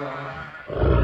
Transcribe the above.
Claro.